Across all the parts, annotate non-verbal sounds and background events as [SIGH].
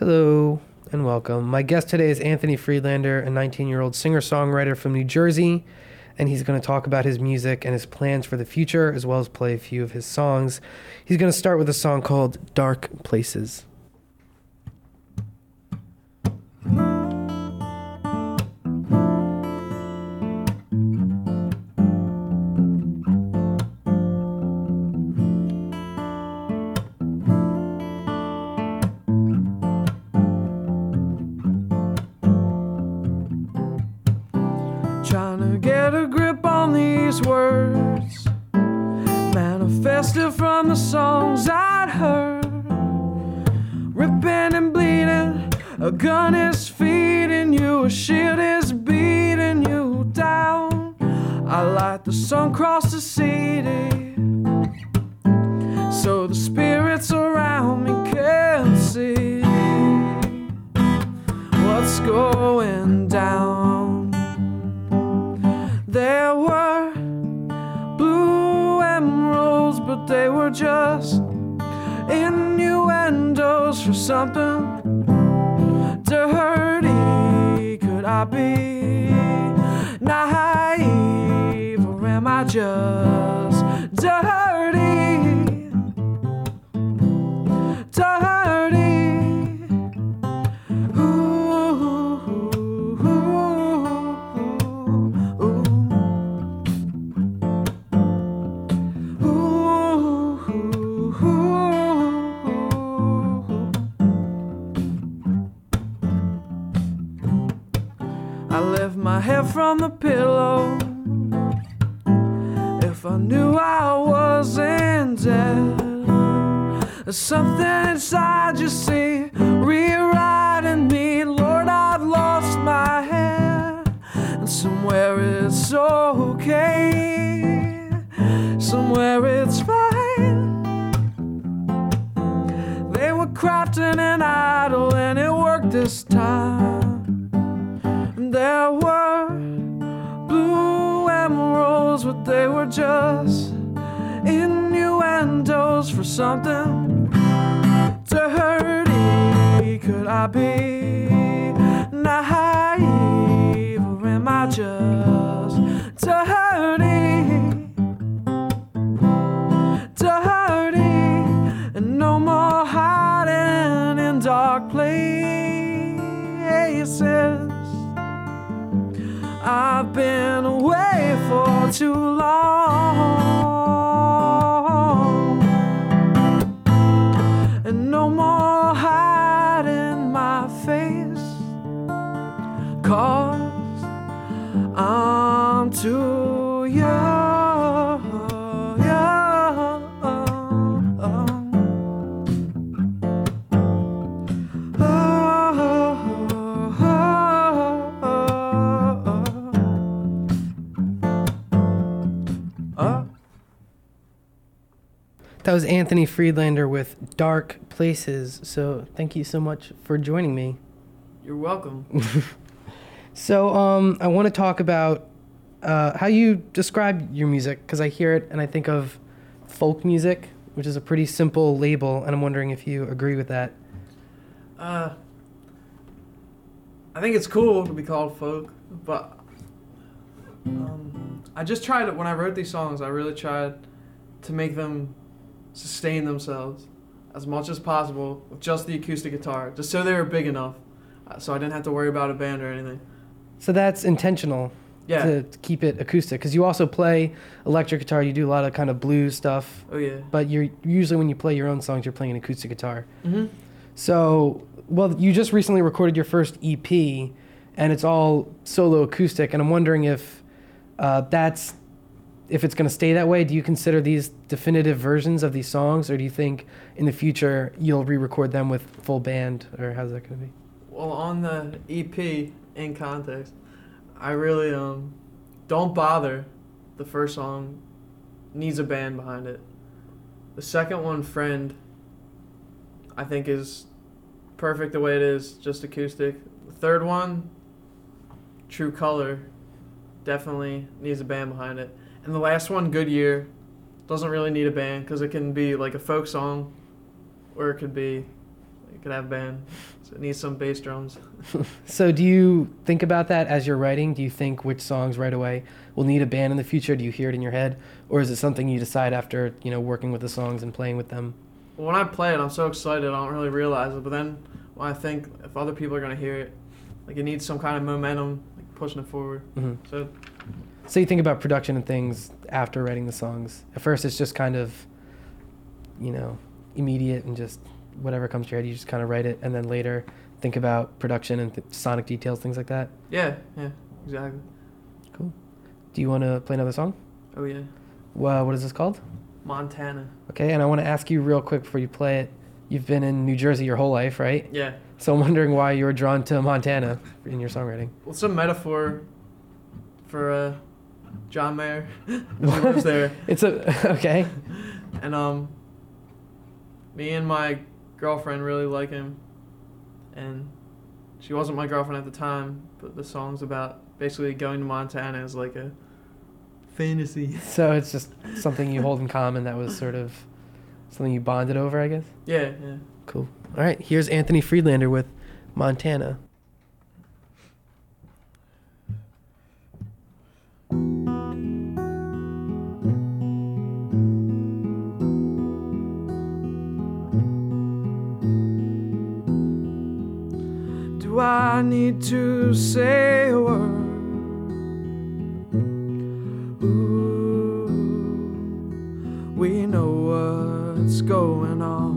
Hello and welcome. My guest today is Anthony Friedlander, a 19 year old singer songwriter from New Jersey, and he's going to talk about his music and his plans for the future, as well as play a few of his songs. He's going to start with a song called Dark Places. These words, manifested from the songs I'd heard. Ripping and bleeding, a gun is feeding you, a shield is beating you down. I light the sun across the city, so the spirits around me can see what's going down. Were just innuendos for something dirty. Could I be naive, or am I just dirty? I lift my head from the pillow. If I knew I wasn't dead. There's something inside you see rewriting me. Lord, I've lost my head. And somewhere it's okay, somewhere it's fine. They were crafting an idol and it worked this time. There were blue emeralds, but they were just innuendos for something dirty. Could I be naive, or am I just dirty? Dirty, and no more hiding in dark places. I've been away for too long. Was Anthony Friedlander with Dark Places. So thank you so much for joining me. You're welcome. [LAUGHS] So um, I want to talk about uh, how you describe your music because I hear it and I think of folk music, which is a pretty simple label, and I'm wondering if you agree with that. Uh, I think it's cool to be called folk, but um, I just tried it when I wrote these songs. I really tried to make them sustain themselves as much as possible with just the acoustic guitar, just so they were big enough, uh, so I didn't have to worry about a band or anything. So that's intentional Yeah. to, keep it acoustic because you also play electric guitar. You do a lot of kind of blues stuff, Oh yeah. but you're usually when you play your own songs, you're playing an acoustic guitar. Mm-hmm. So, well, you just recently recorded your first EP, and it's all solo acoustic. And I'm wondering if uh, that's if it's going to stay that way. Do you consider these definitive versions of these songs, or do you think in the future you'll re-record them with full band, or how's that going to be? Well, on the EP, in context, I really um don't bother. The first song needs a band behind it. The second one, Friend, I think is perfect the way it is, just acoustic. The third one, True Color, definitely needs a band behind it. And the last one, Good Year, doesn't really need a band because it can be like a folk song, or it could be it could have a band. So it needs some bass drums. [LAUGHS] So do you think about that as you're writing? Do you think which songs right away will need a band in the future? Do you hear it in your head, or is it something you decide after you know working with the songs and playing with them? When I play it, I'm so excited, I don't really realize it. But then when I think if other people are gonna hear it, like it needs some kind of momentum, like pushing it forward. hmm So So you think about production and things after writing the songs. At first, it's just kind of, you know, immediate and just whatever comes to your head. You just kind of write it, and then later think about production and th- sonic details, things like that. yeah, yeah, exactly. Cool. Do you want to play another song? Oh yeah, Well, what is this called? Montana. Okay, and I want to ask you real quick before you play it. You've been in New Jersey your whole life, right? Yeah. So I'm wondering why you were drawn to Montana in your songwriting. Well, it's a metaphor for uh, John Mayer. [LAUGHS] lives there. It's a [LAUGHS] okay. And um, me and my girlfriend really like him, and she wasn't my girlfriend at the time. But the song's about basically going to Montana as like a fantasy. [LAUGHS] So it's just something you hold in common that was sort of something you bonded over, I guess. Yeah, yeah. Cool. All right, here's Anthony Friedlander with Montana. I need to say a word? Ooh, we know what's going on.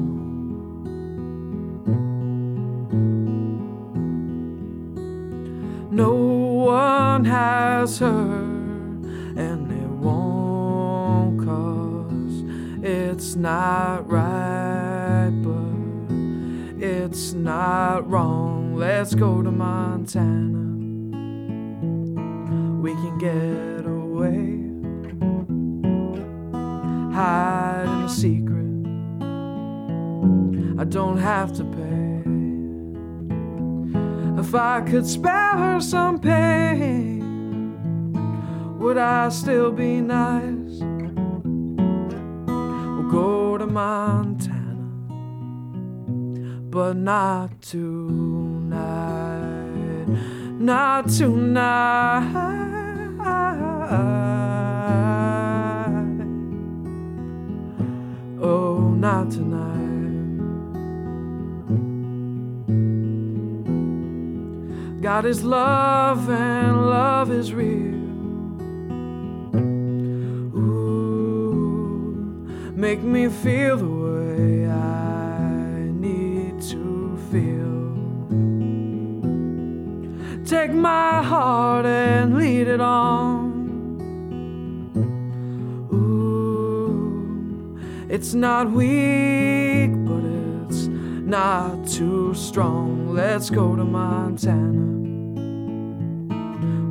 No one has heard, and it won't cause it's not right, but it's not wrong. Let's go to Montana. We can get away, hide in a secret. I don't have to pay. If I could spare her some pain, would I still be nice? We'll go to Montana, but not tonight. Not tonight. Oh, not tonight. God is love and love is real. Ooh, make me feel the Take my heart and lead it on. Ooh, it's not weak, but it's not too strong. Let's go to Montana.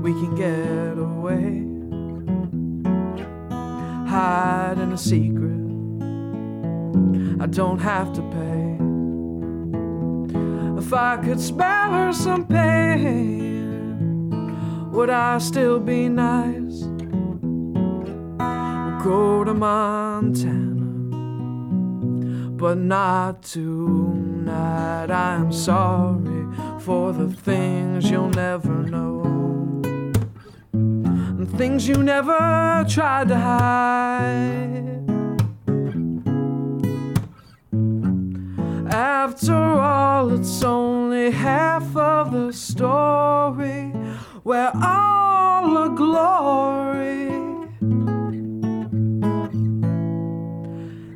We can get away, hide in a secret. I don't have to pay. If I could spare her some pain, would I still be nice? Go to Montana, but not tonight. I'm sorry for the things you'll never know, and things you never tried to hide. After all, it's only half of the story where all the glory.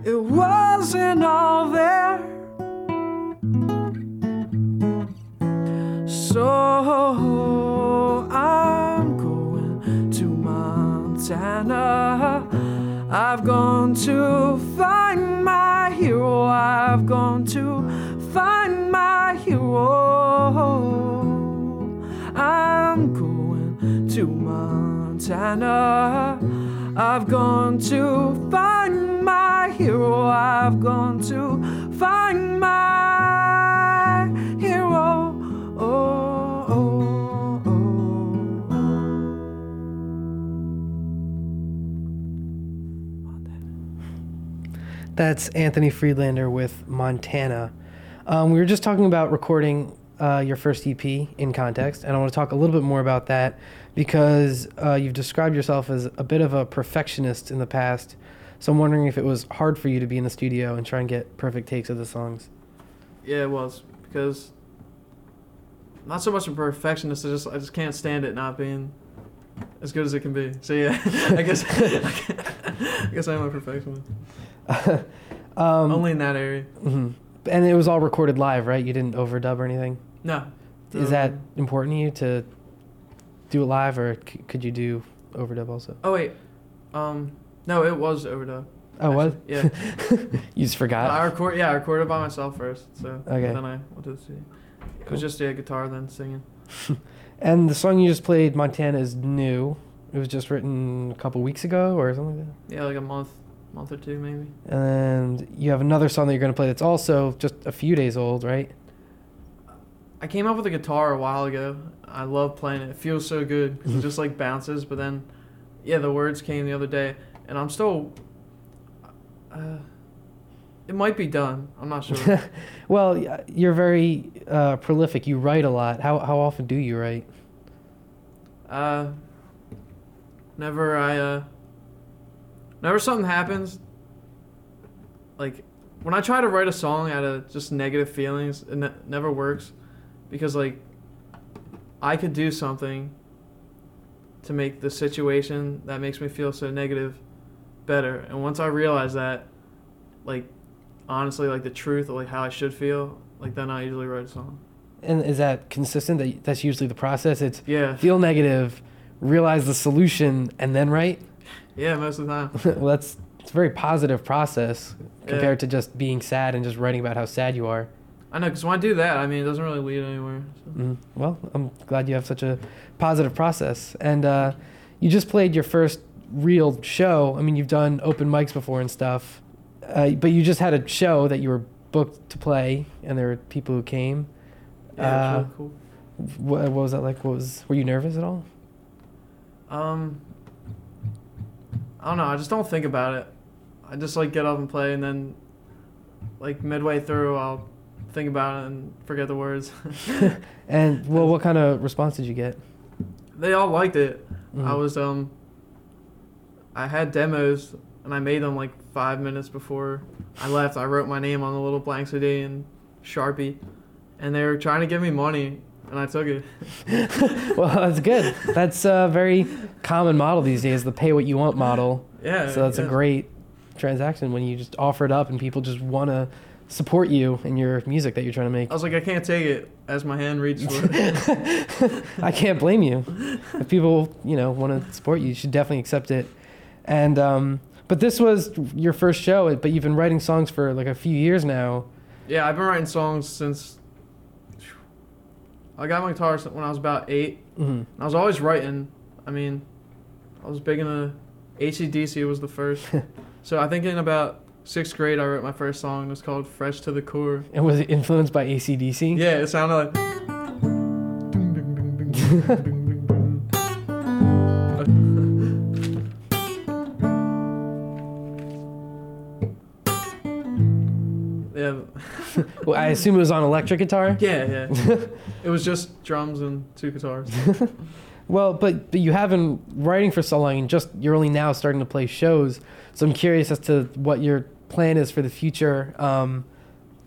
It wasn't all there. So I'm going to Montana. I've gone to find my hero. I've gone to Montana. I've gone to find my hero. I've gone to find my hero. Oh, oh, oh. That's Anthony Friedlander with Montana. Um, we were just talking about recording uh, your first EP in context, and I want to talk a little bit more about that because uh, you've described yourself as a bit of a perfectionist in the past. So I'm wondering if it was hard for you to be in the studio and try and get perfect takes of the songs. Yeah, it was because not so much a perfectionist. I just I just can't stand it not being as good as it can be. So yeah, [LAUGHS] I guess I guess I'm a perfectionist. [LAUGHS] um, Only in that area. mhm. And it was all recorded live, right? You didn't overdub or anything. No. Is that Um, important to you to do it live, or c- could you do overdub also? Oh wait. Um. No, it was overdub. Oh, what? Yeah. [LAUGHS] you just forgot. I record. Yeah, I recorded by myself first. So Okay. then I went to the studio. It Cool. was just yeah, guitar then singing. [LAUGHS] And the song you just played, Montana, is new. It was just written a couple weeks ago or something like that. Yeah, like a month, month or two maybe. And you have another song that you're going to play that's also just a few days old, right? I came up with a guitar a while ago. I love playing it. It feels so good it just like bounces. But then, yeah, the words came the other day, and I'm still. Uh, it might be done. I'm not sure. [LAUGHS] well, you're very uh, prolific. You write a lot. How, how often do you write? uh, never I uh. Whenever something happens. Like, when I try to write a song out of just negative feelings, it ne- never works, because like. I could do something to make the situation that makes me feel so negative better. And once I realize that, like, honestly, like the truth of like how I should feel, like then I usually write a song. And is that consistent? That That's usually the process? It's Yeah, feel negative, realize the solution, and then write? yeah, most of the time. [LAUGHS] well, that's it's a very positive process compared to just being sad and just writing about how sad you are. I know, because when I do that, I mean, it doesn't really lead anywhere. So. Mm, well, I'm glad you have such a positive process. And uh, you just played your first real show. I mean, you've done open mics before and stuff, uh, but you just had a show that you were booked to play, and there were people who came. Yeah, Uh, really What, what was that like? What was? Were you nervous at all? Um, I don't know. I just don't think about it. I just like get up and play, and then, like midway through, I'll think about it and forget the words. [LAUGHS] And well, what kind of response did you get? they all liked it. I Mhm. was um. I had demos and I made them like five minutes before I left. I wrote my name on the little blank CD and Sharpie, and they were trying to give me money, and I took it. [LAUGHS] well, that's good. That's a very common model these days, the pay what you want model. Yeah. So that's a great transaction when you just offer it up and people just want to support you in your music that you're trying to make. I was like, I can't take it as my hand reached for it. [LAUGHS] I can't blame you. If people, you know, want to support you, you should definitely accept it. And um, but this was your first show, but you've been writing songs for like a few years now. yeah, I've been writing songs since. I got my guitar when I was about eight. hmm I was always writing. I mean, I was big into ACDC was the first. [LAUGHS] so I think in about sixth grade I wrote my first song. It was called Fresh to the Core. And was it influenced by ACDC? Yeah, it sounded like. [LAUGHS] yeah, Well, I assume it was on electric guitar. yeah, yeah. [LAUGHS] it was just drums and two guitars. [LAUGHS] Well, but, but you have been writing for so long, and just you're only now starting to play shows. So I'm curious as to what your plan is for the future. Um,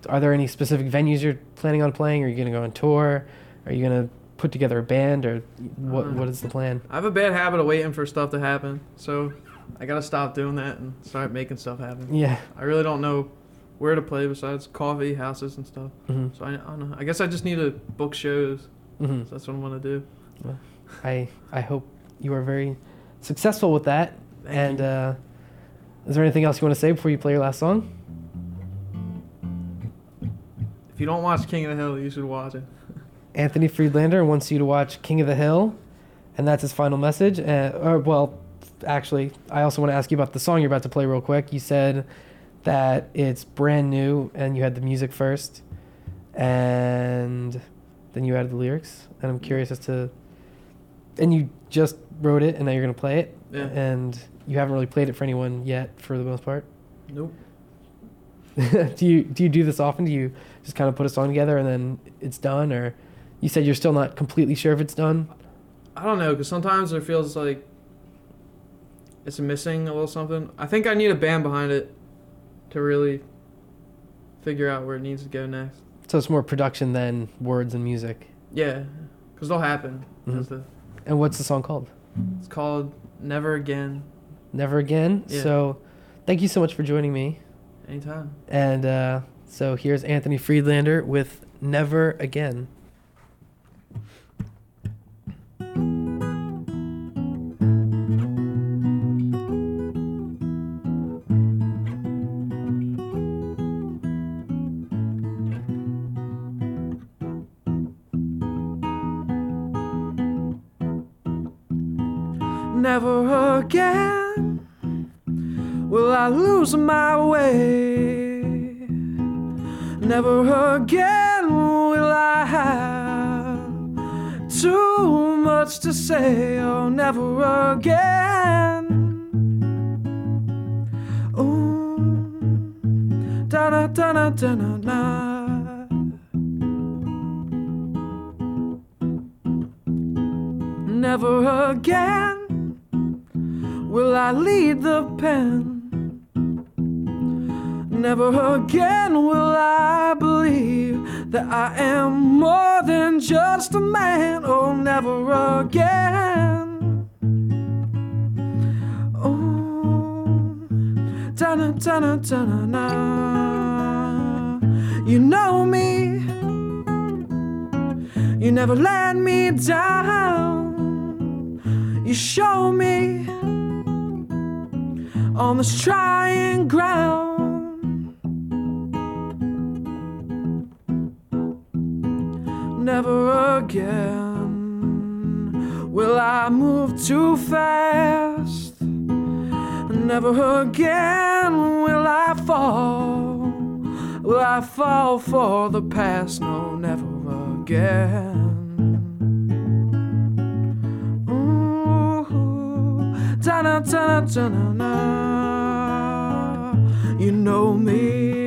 are there any specific venues you're planning on playing? Are you going to go on tour? Are you going to put together a band, or what? Uh, what is the plan? I have a bad habit of waiting for stuff to happen, so I gotta stop doing that and start making stuff happen. Yeah. I really don't know where to play besides coffee houses and stuff. hmm So I, I don't know. I guess I just need to book shows. hmm So that's what I'm gonna do. I I hope you are very successful with that. Thank and uh, is there anything else you want to say before you play your last song? if you don't watch King of the Hill, you should watch it. [LAUGHS] Anthony Friedlander wants you to watch King of the Hill, and that's his final message. Uh, or well, actually, I also want to ask you about the song you're about to play real quick. You said that it's brand new, and you had the music first, and then you added the lyrics. And I'm curious as to, and you just wrote it, and now you're gonna play it, Yeah. and you haven't really played it for anyone yet, for the most part. Nope. [LAUGHS] do you do you do this often? Do you just kind of put a song together and then it's done, or you said you're still not completely sure if it's done? I don't know, because sometimes it feels like it's missing a little something. I think I need a band behind it to really figure out where it needs to go next. So it's more production than words and music. Yeah, because they'll happen. Mhm. And what's the song called? It's called Never Again. Never again. Yeah. So, thank you so much for joining me. Anytime. And uh, so here's Anthony Friedlander with Never Again. Never again will I lose my way. Never again will I have too much to say. Oh, never again. Oh, da da da da. Never again will I lead the pen. Never again will I believe that I am more than just a man. Oh, never again. Oh, da da da na. You know me. You never let me down. You show me on this trying ground. Never again will I move too fast. Never again will I fall. Will I fall for the past? No, never again. You know me.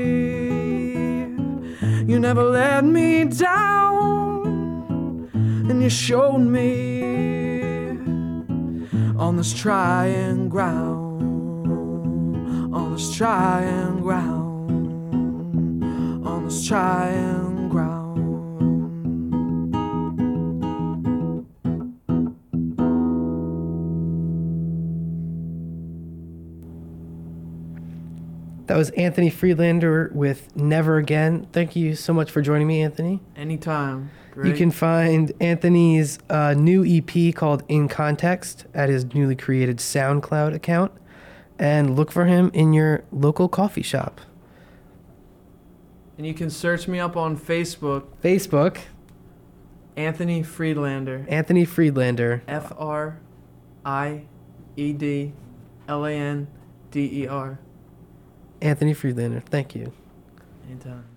You never let me down, and you showed me on this trying ground, on this trying ground, on this trying That was Anthony Friedlander with Never Again. Thank you so much for joining me, Anthony. Anytime. You can find Anthony's uh, new EP called In Context at his newly created SoundCloud account and look for him in your local coffee shop. and you can search me up on Facebook, Facebook, Anthony Friedlander. Anthony Friedlander. F R I E D L A N D E R. Anthony Friedlander. Thank you. Anytime.